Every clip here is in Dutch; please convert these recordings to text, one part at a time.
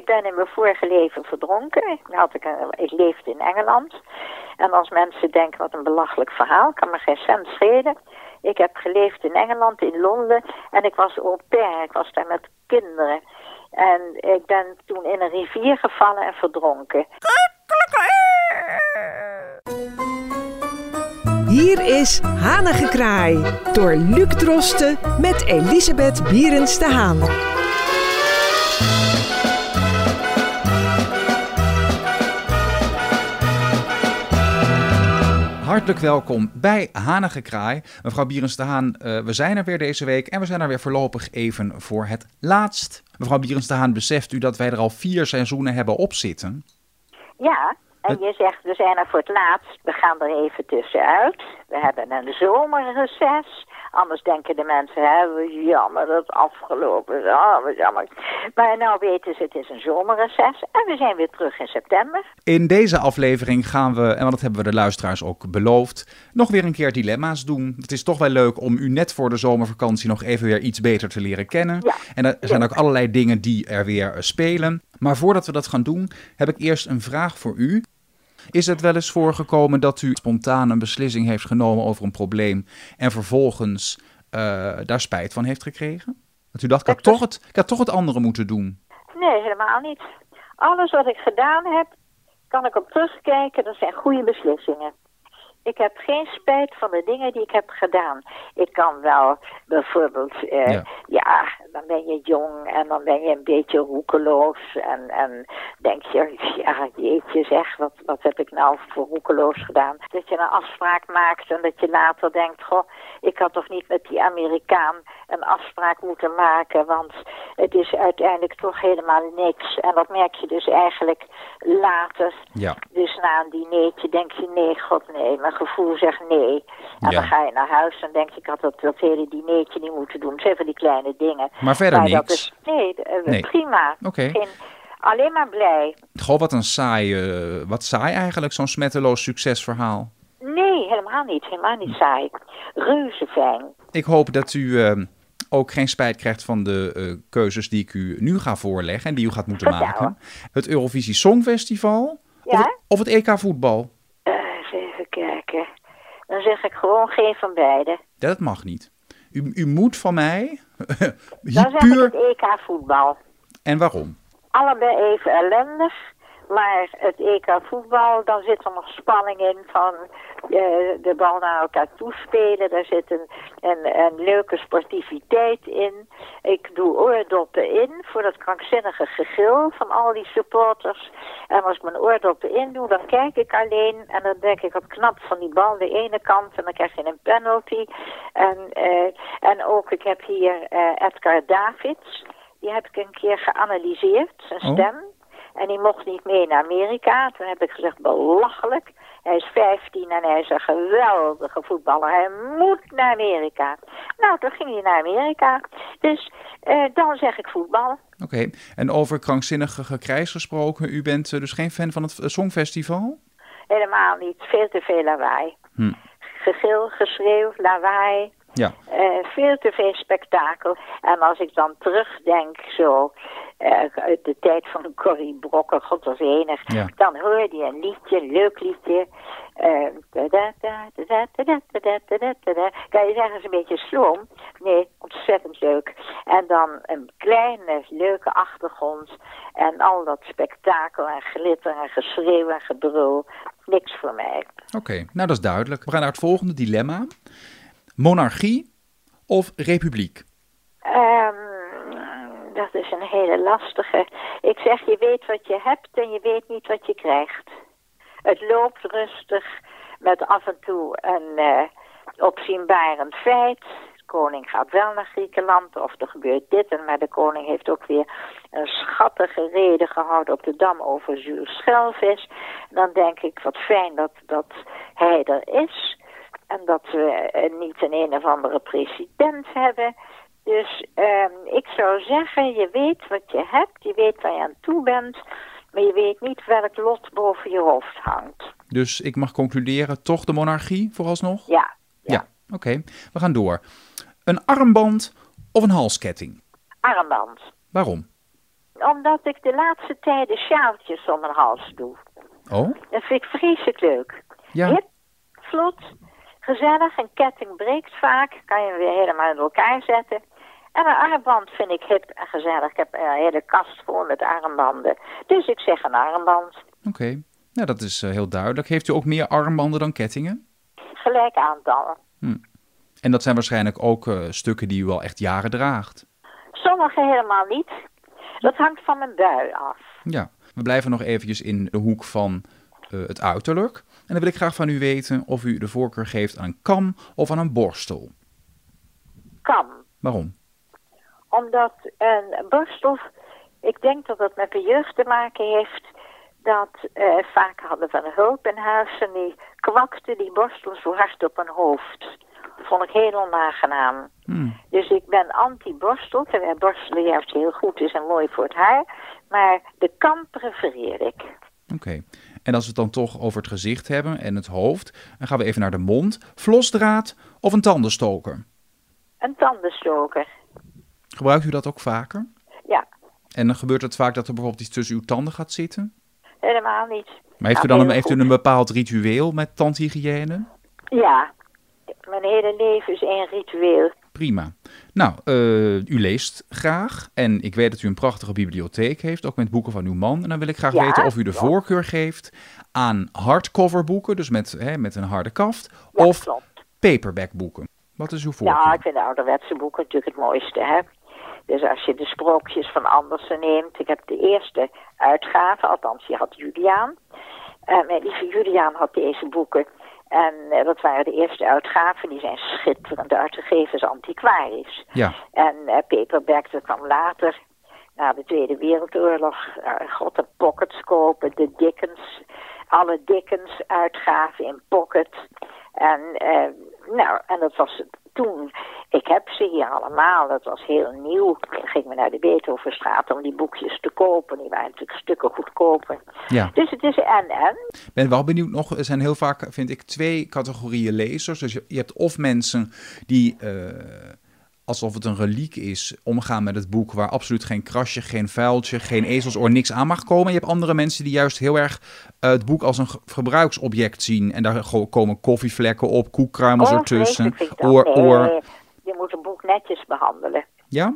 ik ben in mijn vorige leven verdronken. Ik, had ik, een- ik leefde in Engeland. En als mensen denken, wat een belachelijk verhaal, kan me geen cent schelen. Ik heb geleefd in Engeland, in Londen. En ik was au pair, ik was daar met kinderen. En ik ben toen in een rivier gevallen en verdronken. Hier is Hanengekraai door Luc Drosten met Elisabeth Bierens de Haan. Hartelijk welkom bij Hanengekraai. Mevrouw Bierens de Haan, eh, we zijn er weer deze week en we zijn er weer voorlopig even voor het laatst. Mevrouw Bierens de Haan, beseft u dat wij er al vier seizoenen hebben op zitten? Ja, en je zegt, we zijn er voor het laatst. We gaan er even tussenuit. We hebben een zomerreces. Anders denken de mensen, hè, jammer dat het afgelopen is. Oh, jammer. Maar nou weten ze, het is een zomerreces. En we zijn weer terug in september. In deze aflevering gaan we, en dat hebben we de luisteraars ook beloofd, nog weer een keer dilemma's doen. Het is toch wel leuk om u net voor de zomervakantie nog even weer iets beter te leren kennen. Ja. En er zijn ook allerlei dingen die er weer spelen. Maar voordat we dat gaan doen, heb ik eerst een vraag voor u. Is het wel eens voorgekomen dat u spontaan een beslissing heeft genomen over een probleem en vervolgens eh, daar spijt van heeft gekregen? Dat u dacht, ik had, toch het, ik had toch het andere moeten doen. Nee, helemaal niet. Alles wat ik gedaan heb, kan ik op terugkijken. Dat zijn goede beslissingen. Ik heb geen spijt van de dingen die ik heb gedaan. Ik kan wel bijvoorbeeld, eh, Ja. ja. dan ben je jong en dan ben je een beetje roekeloos. En, en denk je, ja jeetje zeg, wat, wat heb ik nou voor roekeloos gedaan? Dat je een afspraak maakt en dat je later denkt, goh, ik had toch niet met die Amerikaan een afspraak moeten maken. Want het is uiteindelijk toch helemaal niks. En dat merk je dus eigenlijk later. Ja. Dus een dinertje denk je, nee, god nee, mijn gevoel zegt nee. En Ja. dan ga je naar huis en denk je, ik had dat, dat hele dinertje niet moeten doen. Het zijn van die kleine dingen. Maar verder niks. is, nee, eh, Nee. prima. Oké. Geen, alleen maar blij. Goh, wat een saai, eh, wat saai eigenlijk, zo'n smetteloos succesverhaal. Nee, helemaal niet. Helemaal niet saai. Reuze fijn. Ik hoop dat u eh, ook geen spijt krijgt van de eh, keuzes die ik u nu ga voorleggen en die u gaat moeten Vertel. maken. Het Eurovisie Songfestival Ja? Of het EK voetbal. Eh, eens even kijken. Dan zeg ik gewoon geen van beide. Dat mag niet. U, u moet van mij Dan hier zeg ik puur... het EK voetbal. En waarom? allebei even ellendig. Maar het EK voetbal, dan zit er nog spanning in van eh, de bal naar elkaar toespelen. Daar zit een, een, een leuke sportiviteit in. Ik doe oordoppen in voor dat krankzinnige gegil van al die supporters. En als ik mijn oordoppen in doe, dan kijk ik alleen. En dan denk ik, wat knap van die bal de ene kant. En dan krijg je een penalty. En, eh, en ook, ik heb hier eh, Edgar Davids. Die heb ik een keer geanalyseerd, zijn Oh. En die mocht niet mee naar Amerika. Toen heb ik gezegd, belachelijk. Hij is 15 en hij is een geweldige voetballer. Hij moet naar Amerika. Nou, toen ging hij naar Amerika. Dus eh, dan zeg ik voetbal. Oké, en over krankzinnige gekrijs gesproken, u bent eh, dus geen fan van het eh, Songfestival? Helemaal niet. Veel te veel lawaai. Hm. Gegil, geschreeuw, lawaai. Ja, veel te veel spektakel. En als ik dan terugdenk, zo eh, uit de tijd van Corrie Brokker, god was enig, Ja. dan hoor je een liedje, een leuk liedje. Eh. Kan je zeggen, is een beetje sloom? Nee, ontzettend leuk. En dan een kleine, leuke achtergrond. En al dat spektakel en glitter en geschreeuw en gebrul. Niks voor mij. oké. Nou, dat is duidelijk. We gaan naar het volgende dilemma. Monarchie of republiek? Een hele lastige. Ik zeg, je weet wat je hebt en je weet niet wat je krijgt. Het loopt rustig met af en toe een eh, opzienbarend feit. De koning gaat wel naar Griekenland of er gebeurt dit. En maar de koning heeft ook weer een schattige reden gehouden op de Dam over Jules Schelvis. Dan denk ik, wat fijn dat, dat hij er is. En dat we eh, niet een een of andere president hebben. Dus ehm, ik zou zeggen, je weet wat je hebt, je weet waar je aan toe bent, maar je weet niet welk lot boven je hoofd hangt. Dus ik mag concluderen, toch de monarchie vooralsnog? Ja, Ja, oké. We gaan door. Een armband of een halsketting? armband. Waarom? Omdat ik de laatste tijden sjaaltjes om mijn hals doe. Oh, Dat vind ik vreselijk leuk. ja. Hip, vlot, gezellig. Een ketting breekt vaak. Kan je hem weer helemaal in elkaar zetten. En een armband vind ik hip en gezellig. Ik heb een hele kast vol met armbanden. Dus ik zeg een armband. Oké. Nou, dat is eh, heel duidelijk. Heeft u ook meer armbanden dan kettingen? Gelijk aantal. En dat zijn waarschijnlijk ook eh, stukken die u al echt jaren draagt. Sommige helemaal niet. Dat hangt van mijn bui af. Ja, we blijven nog eventjes in de hoek van eh, het uiterlijk. En dan wil ik graag van u weten of u de voorkeur geeft aan een kam of aan een borstel. Kam. Waarom? Omdat een borstel, ik denk dat dat met de jeugd te maken heeft. Dat eh, vaak hadden we een hulp in huis en die kwakte die borstel zo hard op een hoofd. Dat vond ik heel onaangenaam. Hmm. Dus ik ben anti-borstel, terwijl borstelen juist heel goed is en mooi voor het haar. Maar de kam prefereer ik. Oké. En als we het dan toch over het gezicht hebben en het hoofd, dan gaan we even naar de mond. Vlosdraad of een tandenstoker? Een tandenstoker. Gebruikt u dat ook vaker? Ja, En dan gebeurt het vaak dat er bijvoorbeeld iets tussen uw tanden gaat zitten? helemaal niet. Maar heeft u Nou, dan een, heeft u een bepaald ritueel met tandhygiëne? Ja, mijn hele leven is één ritueel. Prima. Nou, eh, u leest graag en ik weet dat u een prachtige bibliotheek heeft, ook met boeken van uw man. En dan wil ik graag Ja, weten of u de ja. voorkeur geeft aan hardcover boeken, dus met, hè, met een harde kaft, Ja, of klopt. paperback boeken. Wat is uw voorkeur? Ja, ik vind de ouderwetse boeken natuurlijk het mooiste, hè. Dus als je de sprookjes van Andersen neemt. Ik heb de eerste uitgave, althans die had Juliaan. En mijn lieve Juliaan had deze boeken. En eh, dat waren de eerste uitgaven. Die zijn schitterend uitgegeven als antiquarisch. Ja, En eh, paperback, dat kwam later. Na de Tweede Wereldoorlog. Uh, God, de pockets kopen. De Dickens. Alle Dickens uitgaven in pocket. En, eh, nou, en dat was toen. Ik heb ze hier allemaal. Dat was heel nieuw. Dan gingen we naar de Beethovenstraat om die boekjes te kopen. Die waren natuurlijk stukken goedkoper. ja. Dus het is en en. Ik ben wel benieuwd nog, er zijn heel vaak, vind ik, twee categorieën lezers. Dus je, je hebt of mensen die, eh, alsof het een reliek is, omgaan met het boek waar absoluut geen krasje, geen vuiltje, geen ezelsoor, niks aan mag komen. Je hebt andere mensen die juist heel erg eh, het boek als een ge- gebruiksobject zien. En daar komen koffievlekken op, koekkruimels Oh, ertussen, oor, oor. Je moet een boek netjes behandelen. Ja?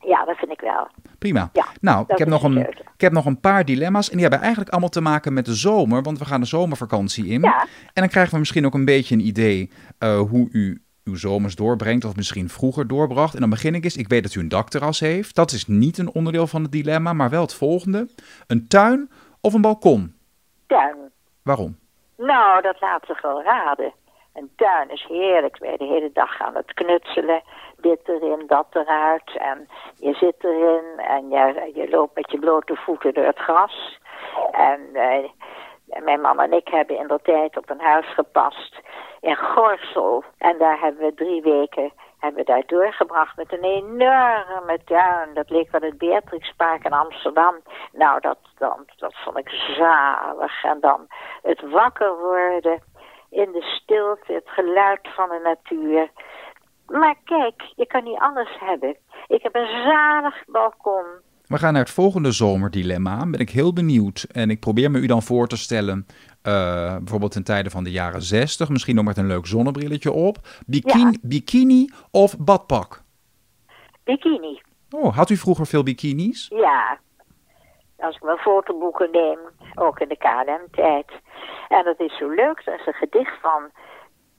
Ja, dat vind ik wel. Prima. Ja, nou, ik heb, nog een, keuze. ik heb nog een paar dilemma's. En die hebben eigenlijk allemaal te maken met de zomer. Want we gaan de zomervakantie in. Ja. En dan krijgen we misschien ook een beetje een idee eh, hoe u uw zomers doorbrengt. Of misschien vroeger doorbracht. En dan begin ik eens. Ik weet dat u een dakterras heeft. Dat is niet een onderdeel van het dilemma. Maar wel het volgende. Een tuin of een balkon? Tuin. Waarom? Nou, dat laat zich wel raden. Een tuin is heerlijk. Ben je de hele dag aan het knutselen. Dit erin, dat eruit. En je zit erin en je, je loopt met je blote voeten door het gras. En eh, mijn man en ik hebben in de tijd op een huis gepast in Gorsel. En daar hebben we drie weken hebben we daar doorgebracht met een enorme tuin. Dat leek wel het Beatrixpark in Amsterdam. Nou, dat, dat, dat vond ik zalig. En dan het wakker worden in de stilte, het geluid van de natuur. Maar kijk, je kan niet alles hebben. Ik heb een zalig balkon. We gaan naar het volgende zomerdilemma. Ben ik heel benieuwd. En ik probeer me u dan voor te stellen. eh, bijvoorbeeld in tijden van de jaren 60. Misschien nog met een leuk zonnebrilletje op. Bikini, bikini of badpak? Bikini. Oh, had u vroeger veel bikinis? Ja. Als ik mijn fotoboeken neem, ook in de KLM-tijd. En dat is zo leuk, dat is een gedicht van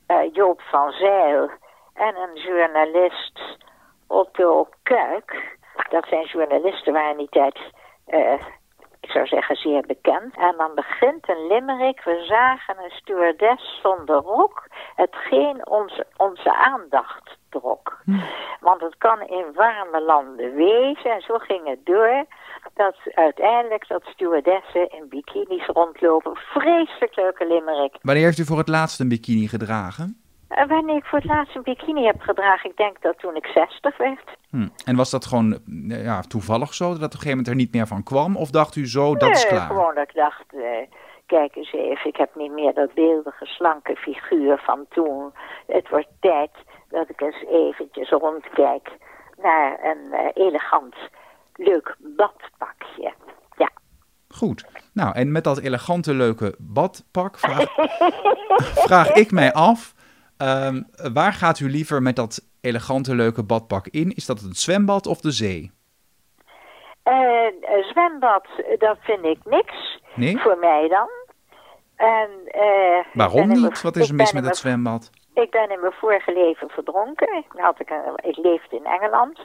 eh, Joop van Zijl en een journalist Otto Kuik. Dat zijn journalisten waar in die tijd, eh, ik zou zeggen, zeer bekend. En dan begint een limerick. We zagen een stewardess zonder rok, hetgeen onze, onze aandacht trok. Want het kan in warme landen wezen. En zo ging het door. Dat uiteindelijk dat stewardessen in bikinis rondlopen. Vreselijk leuke limerick. Wanneer heeft u voor het laatst een bikini gedragen? En wanneer ik voor het laatst een bikini heb gedragen, ik denk dat toen ik 60 werd. Hm. En was dat gewoon eh, ja, toevallig zo, dat op een gegeven moment er niet meer van kwam? Of dacht u zo, dat is Nee, klaar? gewoon dat ik dacht, eh, kijk eens even, ik heb niet meer dat beeldige, slanke figuur van toen. Het wordt tijd dat ik eens eventjes rondkijk naar een eh, elegant leuk badpakje. Ja. Goed. Nou, en met dat elegante, leuke badpak vraag, vraag ik mij af... ehm, waar gaat u liever met dat elegante, leuke badpak in? Is dat het zwembad of de zee? En een zwembad, eh, dat vind ik niks. Nee? Voor mij dan. En, eh, Waarom niet? mijn- Wat is er mis met het zwembad? Ik ben in mijn vorige leven verdronken. Ik, had ik, een- ik leefde in Engeland.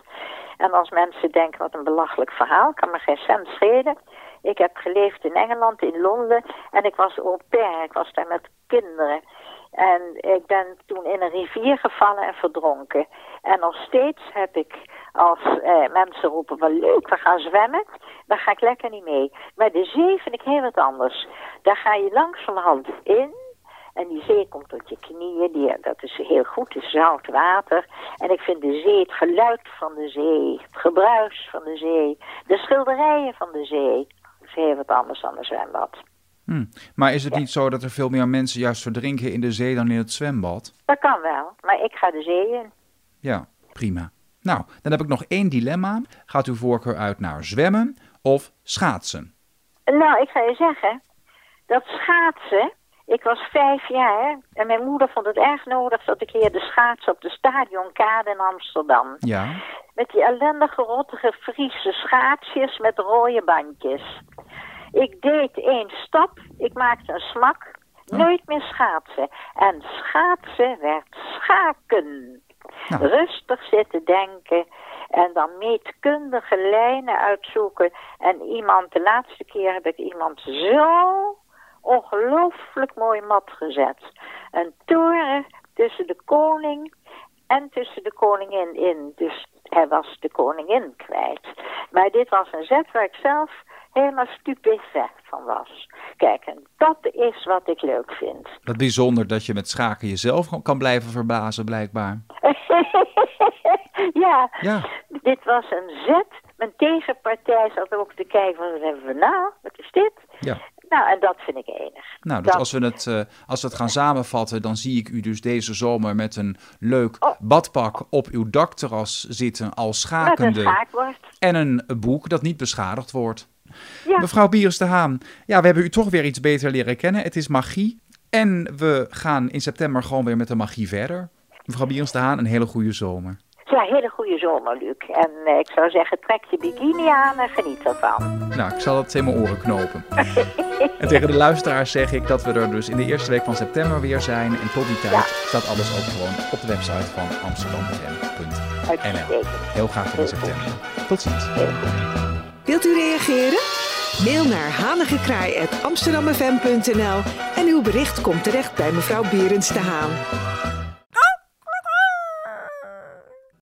En als mensen denken, wat een belachelijk verhaal, kan me geen cent schelen. Ik heb geleefd in Engeland, in Londen. En ik was au pair. Ik was daar met kinderen. En ik ben toen in een rivier gevallen en verdronken. En nog steeds heb ik, als eh, mensen roepen, wel leuk, we gaan zwemmen. Dan ga ik lekker niet mee. Maar de zee vind ik heel wat anders. Daar ga je langzamerhand in. En die zee komt tot je knieën, die, dat is heel goed, het is zout water. En ik vind de zee, het geluid van de zee, het gebruis van de zee, de schilderijen van de zee, dat is heel wat anders dan een zwembad. Hm. Maar is het niet zo dat er veel meer mensen juist verdrinken in de zee dan in het zwembad? Dat kan wel, maar ik ga de zee in. Ja, prima. Nou, dan heb ik nog één dilemma. Gaat uw voorkeur uit naar zwemmen of schaatsen? Nou, ik ga je zeggen, dat schaatsen, ik was vijf jaar en mijn moeder vond het erg nodig dat ik hier de schaatsen op de stadionkade in Amsterdam. Ja. Met die ellendige, rottige Friese schaatsjes met rode bandjes. Ik deed één stap, ik maakte een smak, nooit meer schaatsen. En schaatsen werd schaken. Nou. Rustig zitten denken en dan meetkundige lijnen uitzoeken. En iemand, de laatste keer heb ik iemand zo ongelooflijk mooi mat gezet. Een toren tussen de koning en tussen de koningin in. Dus hij was de koningin kwijt. Maar dit was een zet waar ik zelf helemaal stupefait van was. Kijk, en dat is wat ik leuk vind. Wat bijzonder dat je met schaken jezelf kan blijven verbazen, blijkbaar. ja, Ja. dit was een zet. Mijn tegenpartij zat ook te kijken van, wat hebben we nou? Wat is dit? Ja. Nou, en dat vind ik enig. Nou, dus Dat- als we, het, eh, als we het gaan samenvatten, dan zie ik u dus deze zomer met een leuk Oh. badpak op uw dakterras zitten al Met een schakende. En een boek dat niet beschadigd wordt. Ja. Mevrouw Bieres de Haan, ja, we hebben u toch weer iets beter leren kennen. Het is magie. En we gaan in september gewoon weer met de magie verder. Mevrouw Bieres de Haan, een hele goede zomer. Ja, hele goede zomer, Luc. En eh, ik zou zeggen, trek je bikini aan en geniet ervan. Nou, ik zal het in mijn oren knopen. en tegen de luisteraars zeg ik dat we er dus in de eerste week van september weer zijn. En tot die tijd Ja. staat alles ook gewoon op de website van amsterdamfm.nl. Heel graag tot in september. Tot ziens. Reageren? Mail naar hanigekraai.amsterdammefm.nl en uw bericht komt terecht bij mevrouw Berends de Haan.